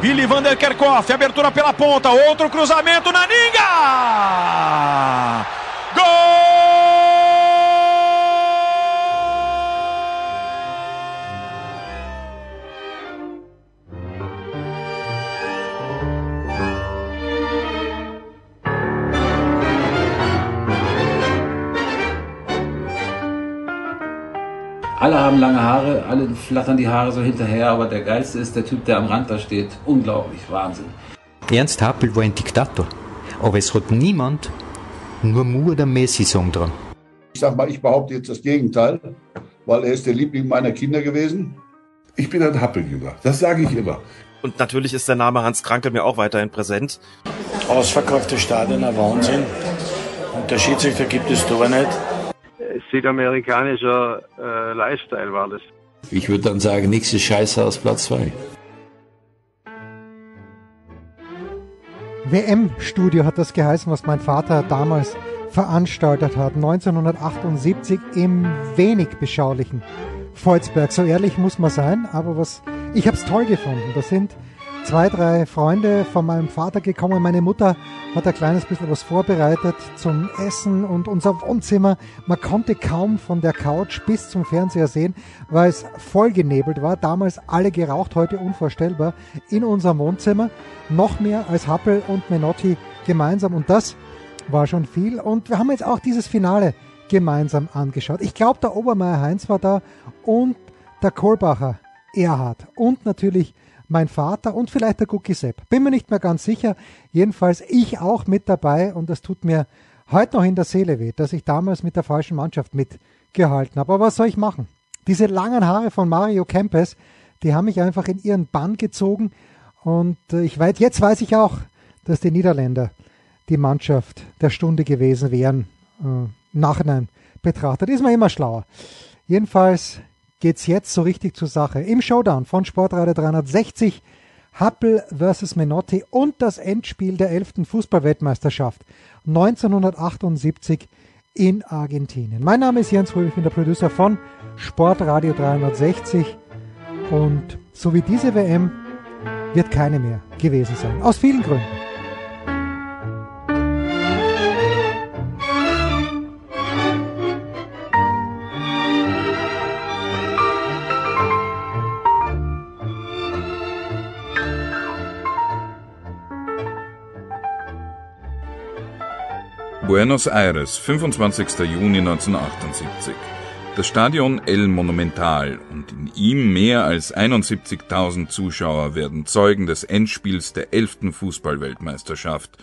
Willi Vander Kerkhoff, abertura pela ponta, outro cruzamento na Ninga! Alle haben lange Haare, alle flattern die Haare so hinterher, aber der geilste ist der Typ, der am Rand da steht. Unglaublich, Wahnsinn. Ernst Happel war ein Diktator, aber es hat niemand nur Mu oder Messi-Song dran. Ich sag mal, ich behaupte jetzt das Gegenteil, weil er ist der Liebling meiner Kinder gewesen. Ich bin ein Happeljünger, das sage ich immer. Und natürlich ist der Name Hans Krankel mir auch weiterhin präsent. Ausverkaufte Stadion, ein Wahnsinn. Und der Schiedsrichter gibt es da nicht südamerikanischer äh, Lifestyle war das. Ich würde dann sagen, nichts ist scheiße aus Platz 2. WM-Studio hat das geheißen, was mein Vater damals veranstaltet hat. 1978 im wenig beschaulichen Volzberg. So ehrlich muss man sein, aber was ich habe es toll gefunden. Das sind zwei, drei Freunde von meinem Vater gekommen. Meine Mutter hat ein kleines bisschen was vorbereitet zum Essen und unser Wohnzimmer. Man konnte kaum von der Couch bis zum Fernseher sehen, weil es voll genebelt war. Damals alle geraucht, heute unvorstellbar. In unserem Wohnzimmer noch mehr als Happel und Menotti gemeinsam und das war schon viel. Und wir haben jetzt auch dieses Finale gemeinsam angeschaut. Ich glaube, der Obermeier Heinz war da und der Kohlbacher Erhard und natürlich mein Vater und vielleicht der Cookie Sepp. Bin mir nicht mehr ganz sicher. Jedenfalls ich auch mit dabei und das tut mir heute noch in der Seele weh, dass ich damals mit der falschen Mannschaft mitgehalten habe. Aber was soll ich machen? Diese langen Haare von Mario Kempes, die haben mich einfach in ihren Bann gezogen und äh, ich weiß, jetzt weiß ich auch, dass die Niederländer die Mannschaft der Stunde gewesen wären. Äh, Nachhinein betrachtet ist man immer schlauer. Jedenfalls geht's jetzt so richtig zur Sache. Im Showdown von Sportradio 360 Happel versus Menotti und das Endspiel der 11. Fußballweltmeisterschaft 1978 in Argentinien. Mein Name ist Jens Rühl, ich bin der Producer von Sportradio 360 und so wie diese WM wird keine mehr gewesen sein. Aus vielen Gründen. Buenos Aires, 25. Juni 1978. Das Stadion El Monumental und in ihm mehr als 71.000 Zuschauer werden Zeugen des Endspiels der 11. Fußballweltmeisterschaft.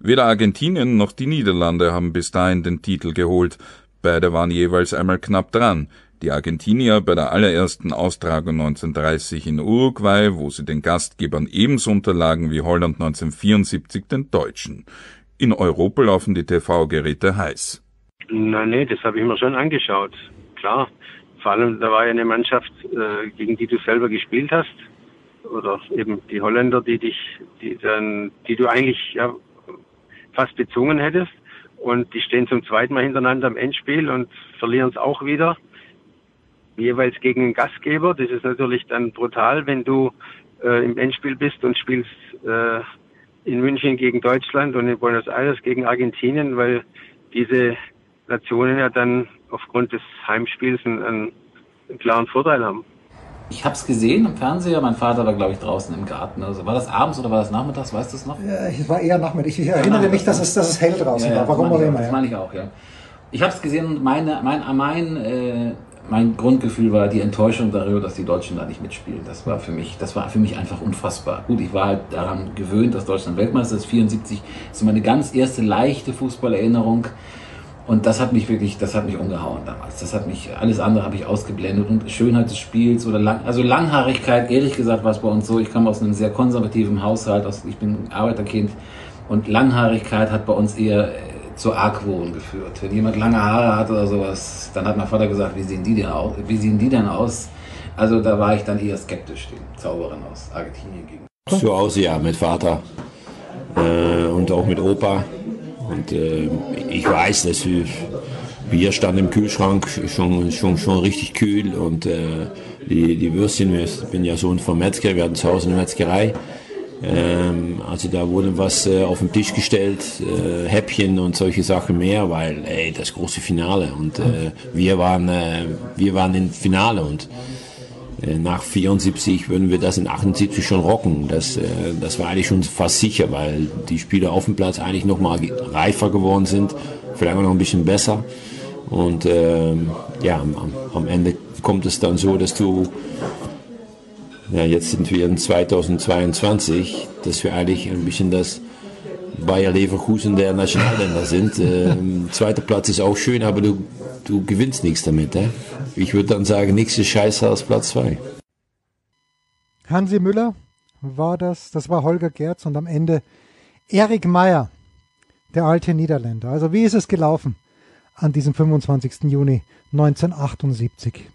Weder Argentinien noch die Niederlande haben bis dahin den Titel geholt. Beide waren jeweils einmal knapp dran. Die Argentinier bei der allerersten Austragung 1930 in Uruguay, wo sie den Gastgebern ebenso unterlagen wie Holland 1974 den Deutschen. In Europa laufen die TV-Geräte heiß. Na nee, das habe ich mir schon angeschaut. Klar. Vor allem, da war ja eine Mannschaft, äh, gegen die du selber gespielt hast. Oder eben die Holländer, die dich, die dann, die du eigentlich ja, fast bezwungen hättest. Und die stehen zum zweiten Mal hintereinander am Endspiel und verlieren es auch wieder. Jeweils gegen den Gastgeber. Das ist natürlich dann brutal, wenn du äh, im Endspiel bist und spielst äh, in München gegen Deutschland und in Buenos Aires gegen Argentinien, weil diese Nationen ja dann aufgrund des Heimspiels einen, einen klaren Vorteil haben. Ich habe es gesehen im Fernseher. Mein Vater war, glaube ich, draußen im Garten. Also war das abends oder war das nachmittags? Weißt du es noch? Ja, es war eher nachmittags. Ich erinnere mich, dass es, dass es hell draußen ja, ja, war. Warum auch immer. Das meine ich auch, ja. Ich habe es gesehen und meine, mein, mein äh, mein Grundgefühl war die Enttäuschung darüber, dass die Deutschen da nicht mitspielen. Das war für mich, das war für mich einfach unfassbar. Gut, ich war halt daran gewöhnt, dass Deutschland Weltmeister ist. 74 ist meine ganz erste leichte Fußballerinnerung. Und das hat mich wirklich, das hat mich umgehauen damals. Das hat mich, alles andere habe ich ausgeblendet und Schönheit des Spiels oder lang, also Langhaarigkeit, ehrlich gesagt war es bei uns so. Ich komme aus einem sehr konservativen Haushalt, aus, ich bin Arbeiterkind und Langhaarigkeit hat bei uns eher zu Argwohn geführt. Wenn jemand lange Haare hat oder sowas, dann hat mein Vater gesagt, wie sehen die denn aus? Wie sehen die denn aus? Also da war ich dann eher skeptisch den Zauberern aus Argentinien gegenüber. So aus, ja, mit Vater äh, und auch mit Opa. Und äh, ich weiß, dass wir Bier stand im Kühlschrank schon, schon, schon richtig kühl und äh, die, die Würstchen, ich bin ja Sohn vom Metzger, wir hatten zu Hause eine Metzgerei. Ähm, also da wurde was äh, auf den Tisch gestellt, äh, Häppchen und solche Sachen mehr, weil ey, das große Finale und äh, wir waren äh, wir waren im Finale und äh, nach 74 würden wir das in 78 schon rocken. Das, äh, das war eigentlich schon fast sicher, weil die Spieler auf dem Platz eigentlich noch mal reifer geworden sind, vielleicht auch noch ein bisschen besser. Und ähm, ja, am, am Ende kommt es dann so, dass du ja, jetzt sind wir in 2022, dass wir eigentlich ein bisschen das Bayer Leverkusen der Nationalländer sind. Ähm, zweiter Platz ist auch schön, aber du, du gewinnst nichts damit. Eh? Ich würde dann sagen, nichts ist scheiße als Platz 2. Hansi Müller war das, das war Holger Gerz und am Ende Erik Meyer, der alte Niederländer. Also wie ist es gelaufen an diesem 25. Juni 1978?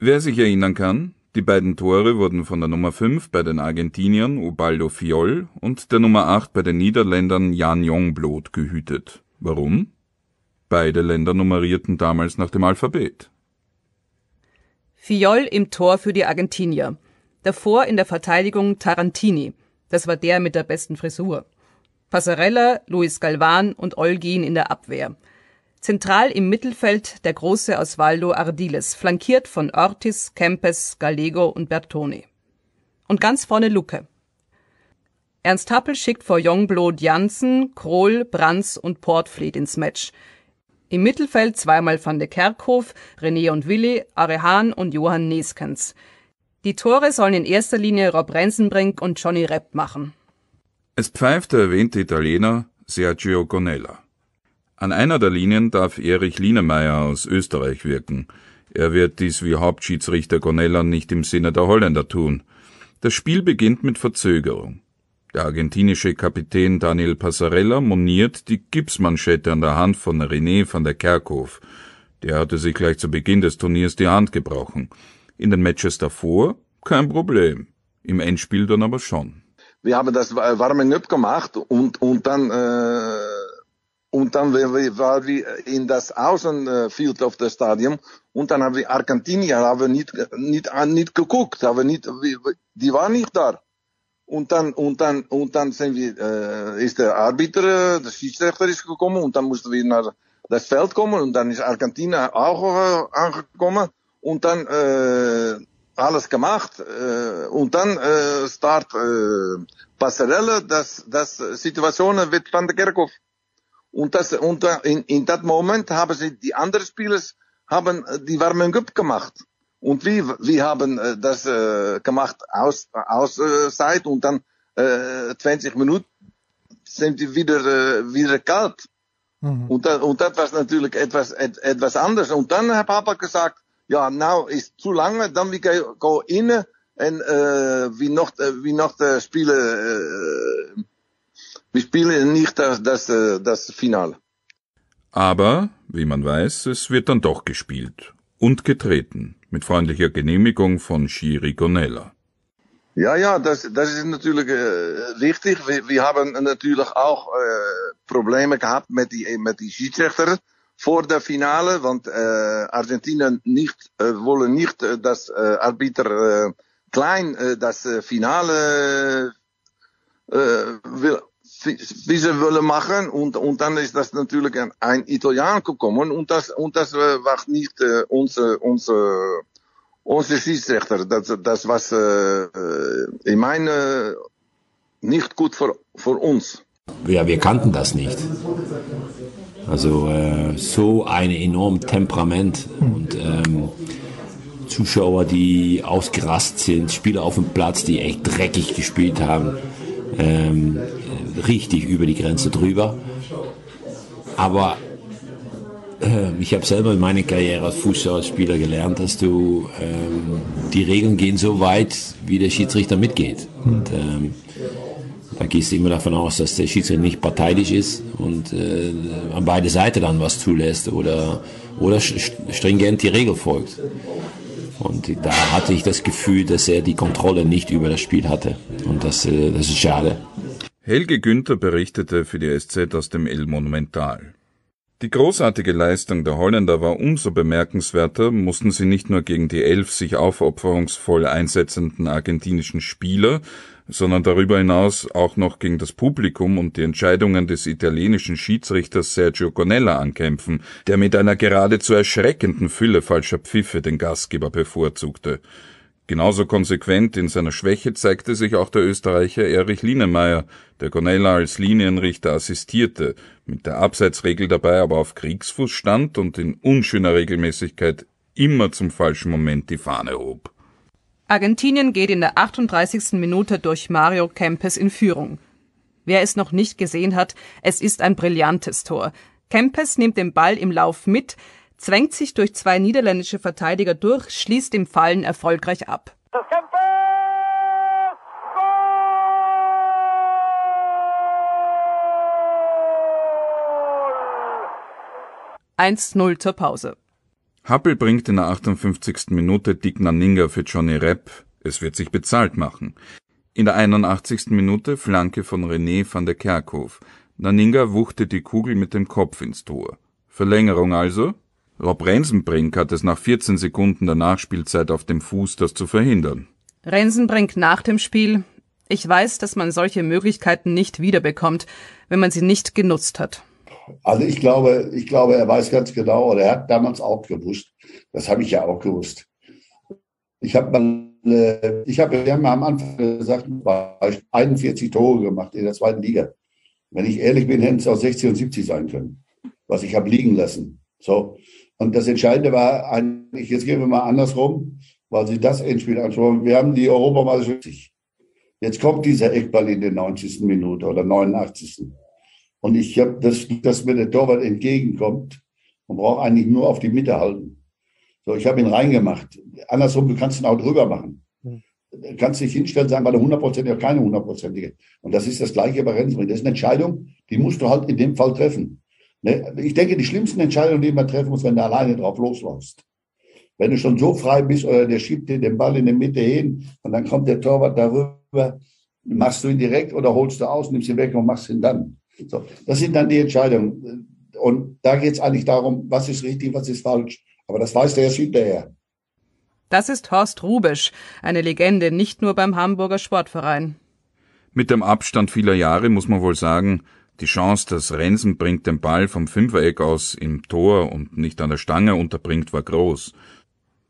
Wer sich erinnern kann, die beiden Tore wurden von der Nummer 5 bei den Argentiniern Ubaldo Fiol und der Nummer 8 bei den Niederländern Jan Jongbloot gehütet. Warum? Beide Länder nummerierten damals nach dem Alphabet. Fiol im Tor für die Argentinier. Davor in der Verteidigung Tarantini. Das war der mit der besten Frisur. Passarella, Luis Galvan und Olgin in der Abwehr. Zentral im Mittelfeld der große Osvaldo Ardiles, flankiert von Ortiz, Kempes, Gallego und Bertone. Und ganz vorne Lucke. Ernst Happel schickt vor Youngblood Jansen, Krohl, Brands und Portfleet ins Match. Im Mittelfeld zweimal Van de Kerkhof, René und Willi, Arehan und Johann Neskens. Die Tore sollen in erster Linie Rob Rensenbrink und Johnny Repp machen. Es pfeift der erwähnte Italiener Sergio Gonella. An einer der Linien darf Erich Lienemeyer aus Österreich wirken. Er wird dies wie Hauptschiedsrichter Gonella nicht im Sinne der Holländer tun. Das Spiel beginnt mit Verzögerung. Der argentinische Kapitän Daniel Passarella moniert die Gipsmanschette an der Hand von René van der Kerkhof. Der hatte sich gleich zu Beginn des Turniers die Hand gebrochen. In den Matches davor kein Problem. Im Endspiel dann aber schon. Wir haben das Warming-up gemacht und, und dann äh und dann waren wir in das Außenfield auf das Stadion und dann haben wir Argentinier haben nicht, nicht, nicht geguckt, haben nicht, die waren nicht da. Und dann, und dann, und dann sind wir, äh, ist der Arbiter, der Schiedsrichter ist gekommen und dann mussten wir nach das Feld kommen und dann ist Argentinien auch äh, angekommen und dann äh, alles gemacht äh, und dann äh, start äh, Passarelle, das, das Situationen wird van der Kerkhoff und das, und in, in dat Moment haben sie, die anderen Spieler haben die Warming-up gemacht. Und wir, wir haben das äh, gemacht aus, aus äh, Zeit und dann äh, 20 Minuten sind die wieder, äh, wieder kalt. Mhm. Und, da, und das war natürlich etwas, et, etwas anders. Und dann hat Papa gesagt, ja, nou ist zu lange, dann wir go innen en äh, wie noch, wie noch de Spiele äh, wir spielen nicht das, das, äh, das Finale. Aber, wie man weiß, es wird dann doch gespielt und getreten, mit freundlicher Genehmigung von Schiri Gonella. Ja, ja, das, das ist natürlich äh, wichtig. Wir, wir haben natürlich auch äh, Probleme gehabt mit die, mit die Schiedsrichter vor der Finale, want äh, Argentinien nicht, äh, wollen nicht, äh, dass äh, Arbiter äh, klein äh, das äh, Finale äh, will wie sie machen und, und dann ist das natürlich ein, ein Italiener gekommen und das, und das äh, war nicht äh, unser, unser, unser Schiedsrichter. Das, das war äh, ich meine nicht gut für, für uns. Ja, wir kannten das nicht. Also äh, so ein enorm Temperament und ähm, Zuschauer, die ausgerast sind, Spieler auf dem Platz, die echt dreckig gespielt haben. Ähm, richtig über die Grenze drüber. Aber äh, ich habe selber in meiner Karriere als Fußballspieler gelernt, dass du ähm, die Regeln gehen so weit, wie der Schiedsrichter mitgeht. Und ähm, da gehst du immer davon aus, dass der Schiedsrichter nicht parteiisch ist und äh, an beide Seiten dann was zulässt oder, oder stringent die Regel folgt. Und da hatte ich das Gefühl, dass er die Kontrolle nicht über das Spiel hatte. Und das, äh, das ist schade. Helge Günther berichtete für die SZ aus dem El Monumental. Die großartige Leistung der Holländer war umso bemerkenswerter, mussten sie nicht nur gegen die elf sich aufopferungsvoll einsetzenden argentinischen Spieler, sondern darüber hinaus auch noch gegen das Publikum und die Entscheidungen des italienischen Schiedsrichters Sergio Gonella ankämpfen, der mit einer geradezu erschreckenden Fülle falscher Pfiffe den Gastgeber bevorzugte. Genauso konsequent in seiner Schwäche zeigte sich auch der Österreicher Erich Lienemeyer, der Gonella als Linienrichter assistierte, mit der Abseitsregel dabei aber auf Kriegsfuß stand und in unschöner Regelmäßigkeit immer zum falschen Moment die Fahne hob. Argentinien geht in der 38. Minute durch Mario Kempes in Führung. Wer es noch nicht gesehen hat, es ist ein brillantes Tor. Kempes nimmt den Ball im Lauf mit, zwängt sich durch zwei niederländische Verteidiger durch, schließt im Fallen erfolgreich ab. 1-0 zur Pause. Happel bringt in der 58. Minute Dick Naninga für Johnny Repp. Es wird sich bezahlt machen. In der 81. Minute Flanke von René van der Kerkhof. Naninga wuchte die Kugel mit dem Kopf ins Tor. Verlängerung also? Rob Rensenbrink hat es nach 14 Sekunden der Nachspielzeit auf dem Fuß, das zu verhindern. Rensenbrink nach dem Spiel. Ich weiß, dass man solche Möglichkeiten nicht wiederbekommt, wenn man sie nicht genutzt hat. Also ich glaube, ich glaube, er weiß ganz genau, oder er hat damals auch gewusst. Das habe ich ja auch gewusst. Ich habe mal, ich habe, wir haben am Anfang gesagt, war 41 Tore gemacht in der zweiten Liga. Wenn ich ehrlich bin, hätten es auch 60 und 70 sein können, was ich habe liegen lassen. So. Und das Entscheidende war eigentlich, jetzt gehen wir mal andersrum, weil Sie das Endspiel anschauen. Wir haben die Europameisterschaft. Jetzt kommt dieser Eckball in der 90. Minute oder 89. Und ich habe das, dass mir der Torwart entgegenkommt und braucht eigentlich nur auf die Mitte halten. So, ich habe ihn reingemacht. Andersrum, du kannst ihn auch drüber machen. Du kannst dich hinstellen, sagen, war der hundertprozentige oder keine hundertprozentige. Und das ist das Gleiche bei Rennsbrink. Das ist eine Entscheidung, die musst du halt in dem Fall treffen. Ne? Ich denke, die schlimmsten Entscheidungen, die man treffen muss, wenn du alleine drauf losläufst. Wenn du schon so frei bist oder der schiebt dir den Ball in der Mitte hin und dann kommt der Torwart darüber, machst du ihn direkt oder holst du aus, nimmst ihn weg und machst ihn dann. So, das sind dann die Entscheidungen. Und da geht es eigentlich darum, was ist richtig, was ist falsch. Aber das weiß der erst hinterher. Das ist Horst Rubisch, eine Legende nicht nur beim Hamburger Sportverein. Mit dem Abstand vieler Jahre muss man wohl sagen, die Chance, dass Rensen bringt den Ball vom Fünfereck aus im Tor und nicht an der Stange unterbringt, war groß.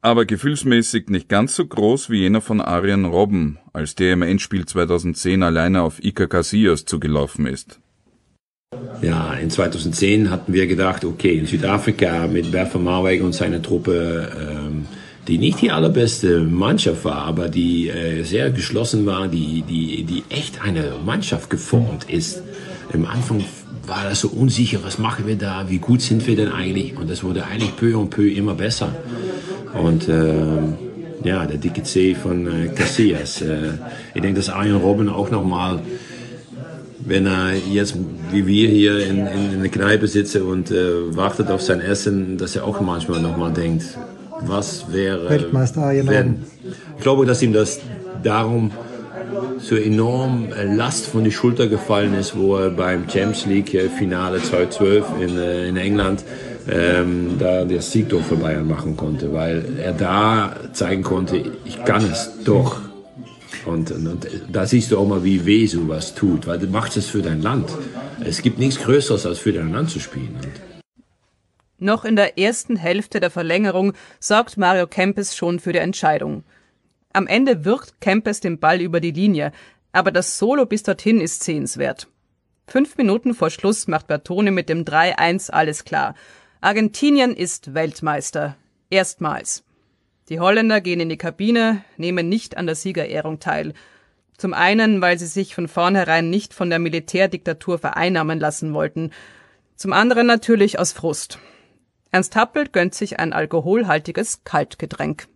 Aber gefühlsmäßig nicht ganz so groß wie jener von Arian Robben, als der im Endspiel 2010 alleine auf Iker Casillas zugelaufen ist. Ja, in 2010 hatten wir gedacht, okay, in Südafrika mit Bert van Marwijk und seiner Truppe, ähm, die nicht die allerbeste Mannschaft war, aber die äh, sehr geschlossen war, die, die, die echt eine Mannschaft geformt ist im Anfang war das so unsicher, was machen wir da, wie gut sind wir denn eigentlich? Und das wurde eigentlich peu und peu immer besser. Und äh, ja, der dicke C von äh, Casillas. Äh, ich denke, dass Arjen Robben auch nochmal, wenn er jetzt wie wir hier in, in, in der Kneipe sitze und äh, wartet auf sein Essen, dass er auch manchmal nochmal denkt, was wäre, Weltmeister Arjen wenn. Ich glaube, dass ihm das darum so enorm Last von die Schulter gefallen ist, wo er beim Champions League Finale 2012 in, äh, in England ähm, da der Siegtor für Bayern machen konnte, weil er da zeigen konnte, ich kann es doch. Und, und, und da siehst du auch mal, wie weh sowas tut, weil du machst es für dein Land. Es gibt nichts Größeres, als für dein Land zu spielen. Noch in der ersten Hälfte der Verlängerung sorgt Mario Kempes schon für die Entscheidung. Am Ende wirkt Kempes den Ball über die Linie, aber das Solo bis dorthin ist sehenswert. Fünf Minuten vor Schluss macht Bertone mit dem 3-1 alles klar. Argentinien ist Weltmeister. Erstmals. Die Holländer gehen in die Kabine, nehmen nicht an der Siegerehrung teil. Zum einen, weil sie sich von vornherein nicht von der Militärdiktatur vereinnahmen lassen wollten. Zum anderen natürlich aus Frust. Ernst Happel gönnt sich ein alkoholhaltiges Kaltgetränk.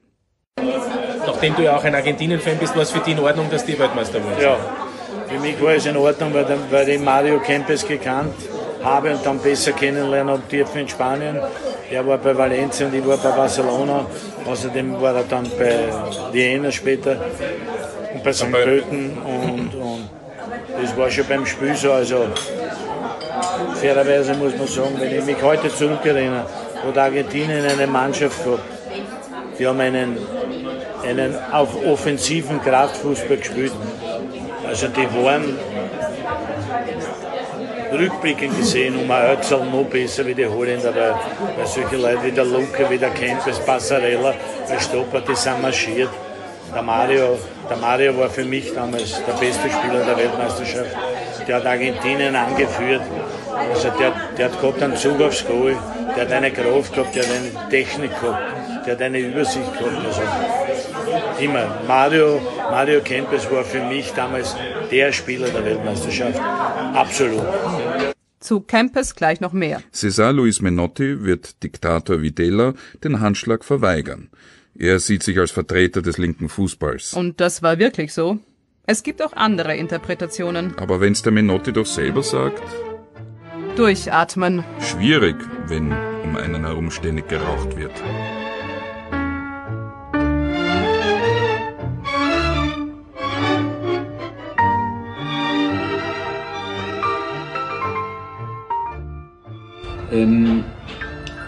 Nachdem du ja auch ein Argentinien-Fan bist, war es für dich in Ordnung, dass die Weltmeister wurden? Ja, für mich war es in Ordnung, weil, weil ich Mario Kempes gekannt habe und dann besser kennenlernen dürfen in Spanien. Er war bei Valencia und ich war bei Barcelona. Außerdem war er dann bei Vienna später und bei St. Pölten und, und das war schon beim Spiel so. Also fairerweise muss man sagen, wenn ich mich heute zurückerinnere, hat Argentinien eine Mannschaft gehabt, die haben einen, einen auf offensiven Kraftfußball gespielt. Also die waren rückblickend gesehen um ein Ötzel noch besser wie die Holländer, weil, weil solche Leute wie der Luca, wie der Kempes, Passarella, der Stopper, die sind marschiert. Der Mario, der Mario war für mich damals der beste Spieler der Weltmeisterschaft. Der hat Argentinien angeführt. Also der, der hat gehabt einen Zug aufs Goal, der hat eine Kraft gehabt, der hat eine Technik gehabt, der hat eine Übersicht gehabt. Also immer. Mario, Mario Kempes war für mich damals der Spieler der Weltmeisterschaft. Absolut. Zu Kempes gleich noch mehr. Cesar Luis Menotti wird Diktator Videla den Handschlag verweigern. Er sieht sich als Vertreter des linken Fußballs. Und das war wirklich so. Es gibt auch andere Interpretationen. Aber wenn's der Menotti doch selber sagt? Durchatmen. Schwierig, wenn um einen herum ständig geraucht wird. Ähm,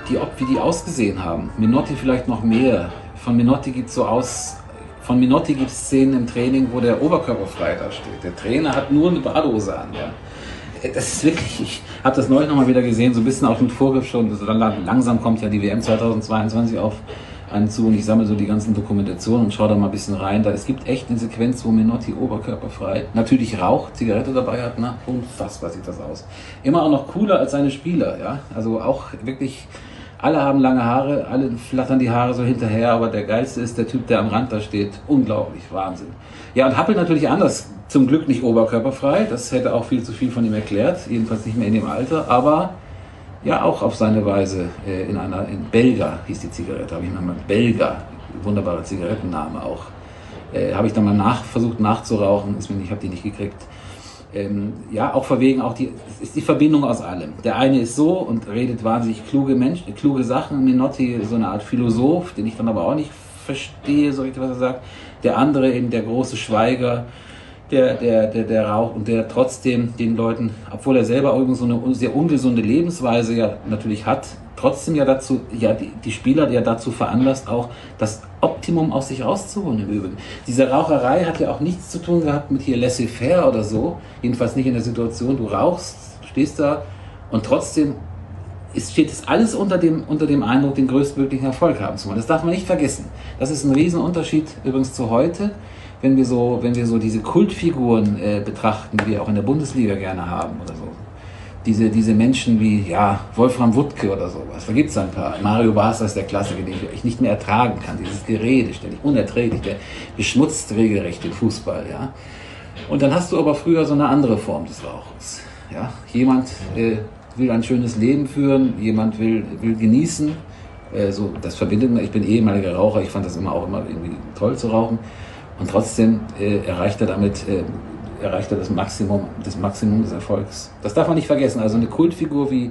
die, wie die ausgesehen haben. Minotti vielleicht noch mehr. Von Minotti gibt so aus, von Minotti gibt es Szenen im Training, wo der Oberkörper frei da steht. Der Trainer hat nur eine Badehose an. Ja. Das ist wirklich, ich habe das neulich nochmal wieder gesehen, so ein bisschen auch mit Vorgriff schon. Also langsam kommt ja die WM 2022 auf einen zu und ich sammle so die ganzen Dokumentationen und schaue da mal ein bisschen rein. Da, es gibt echt eine Sequenz, wo Menotti oberkörperfrei natürlich raucht, Zigarette dabei hat. Na, unfassbar sieht das aus. Immer auch noch cooler als seine Spieler, ja. Also auch wirklich, alle haben lange Haare, alle flattern die Haare so hinterher, aber der geilste ist der Typ, der am Rand da steht. Unglaublich, Wahnsinn. Ja, und Happel natürlich anders. Zum Glück nicht oberkörperfrei. Das hätte auch viel zu viel von ihm erklärt. Jedenfalls nicht mehr in dem Alter. Aber ja auch auf seine Weise äh, in einer, in Belga hieß die Zigarette, habe ich mal Belga, wunderbarer Zigarettenname auch. Äh, habe ich dann mal nach, versucht nachzurauchen, ist mir nicht, habe die nicht gekriegt. Ähm, ja, auch verwegen, auch die, ist die Verbindung aus allem. Der eine ist so und redet wahnsinnig kluge Menschen, kluge Sachen. Minotti, so eine Art Philosoph, den ich dann aber auch nicht verstehe, so richtig, was er sagt. Der andere eben der große Schweiger, der, der, der, der Rauch und der trotzdem den Leuten, obwohl er selber übrigens so eine sehr ungesunde Lebensweise ja natürlich hat, trotzdem ja dazu, ja, die, die Spieler ja dazu veranlasst, auch das Optimum aus sich rauszuholen im Übrigen. Diese Raucherei hat ja auch nichts zu tun gehabt mit hier laissez-faire oder so, jedenfalls nicht in der Situation, du rauchst, stehst da und trotzdem ist, steht es alles unter dem, unter dem Eindruck, den größtmöglichen Erfolg haben zu wollen. Das darf man nicht vergessen. Das ist ein Riesenunterschied übrigens zu heute wenn wir so, wenn wir so diese Kultfiguren äh, betrachten, die wir auch in der Bundesliga gerne haben oder so. Diese, diese Menschen wie ja, Wolfram Wuttke oder sowas. Da gibt es ein paar. Mario Basler ist der Klassiker, den ich nicht mehr ertragen kann. Dieses Gerede ständig, unerträglich. Der beschmutzt regelrecht den Fußball. Ja? Und dann hast du aber früher so eine andere Form des Rauchens. Ja? Jemand äh, will ein schönes Leben führen, jemand will, will genießen. Äh, so, das verbindet mich. Ich bin ehemaliger Raucher, ich fand das immer auch immer irgendwie toll zu rauchen. Und trotzdem äh, erreicht er damit äh, erreicht er das Maximum, das Maximum des Erfolgs. Das darf man nicht vergessen. Also eine Kultfigur wie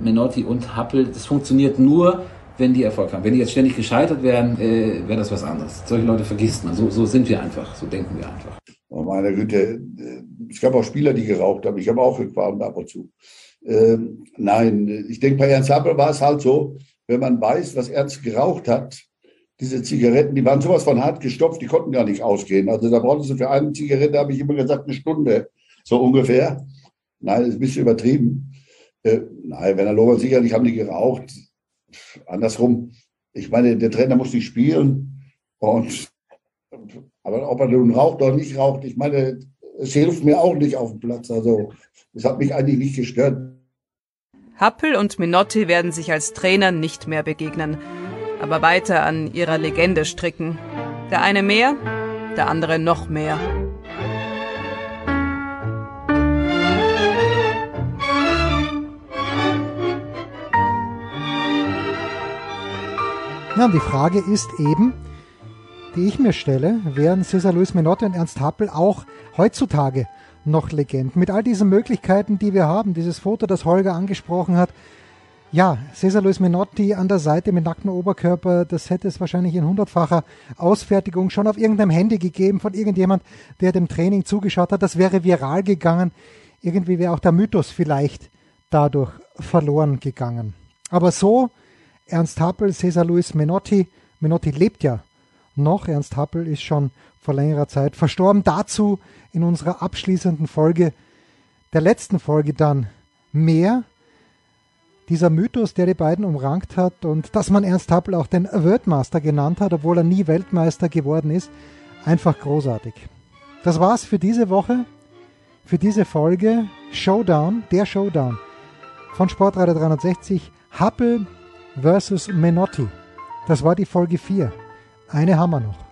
Menotti und Happel, das funktioniert nur, wenn die Erfolg haben. Wenn die jetzt ständig gescheitert werden, äh, wäre das was anderes. Solche Leute vergisst man. So, so sind wir einfach. So denken wir einfach. Oh meine Güte, äh, es gab auch Spieler, die geraucht haben. Ich habe auch gequalmt ab und zu. Ähm, nein, ich denke, bei Ernst Happel war es halt so, wenn man weiß, was Ernst geraucht hat, diese Zigaretten, die waren sowas von hart gestopft, die konnten gar nicht ausgehen. Also da brauchten sie für eine Zigarette, habe ich immer gesagt, eine Stunde, so ungefähr. Nein, das ist ein bisschen übertrieben. Äh, nein, wenn er Lober sicherlich haben die geraucht. Andersrum, ich meine, der Trainer muss nicht spielen. Und, aber ob er nun raucht oder nicht raucht, ich meine, es hilft mir auch nicht auf dem Platz. Also es hat mich eigentlich nicht gestört. Happel und Minotti werden sich als Trainer nicht mehr begegnen aber weiter an ihrer Legende stricken. Der eine mehr, der andere noch mehr. Ja, und die Frage ist eben, die ich mir stelle, wären Cesar Luis Menotti und Ernst Happel auch heutzutage noch Legenden? Mit all diesen Möglichkeiten, die wir haben, dieses Foto, das Holger angesprochen hat, ja, Cesar Luis Menotti an der Seite mit nacktem Oberkörper, das hätte es wahrscheinlich in hundertfacher Ausfertigung schon auf irgendeinem Handy gegeben von irgendjemand, der dem Training zugeschaut hat. Das wäre viral gegangen. Irgendwie wäre auch der Mythos vielleicht dadurch verloren gegangen. Aber so, Ernst Happel, Cesar Luis Menotti, Menotti lebt ja noch, Ernst Happel ist schon vor längerer Zeit verstorben. Dazu in unserer abschließenden Folge, der letzten Folge dann mehr. Dieser Mythos, der die beiden umrankt hat und dass man Ernst Happel auch den Worldmaster genannt hat, obwohl er nie Weltmeister geworden ist, einfach großartig. Das war's für diese Woche, für diese Folge Showdown, der Showdown von Sportradio 360, Happel versus Menotti. Das war die Folge 4. Eine haben wir noch.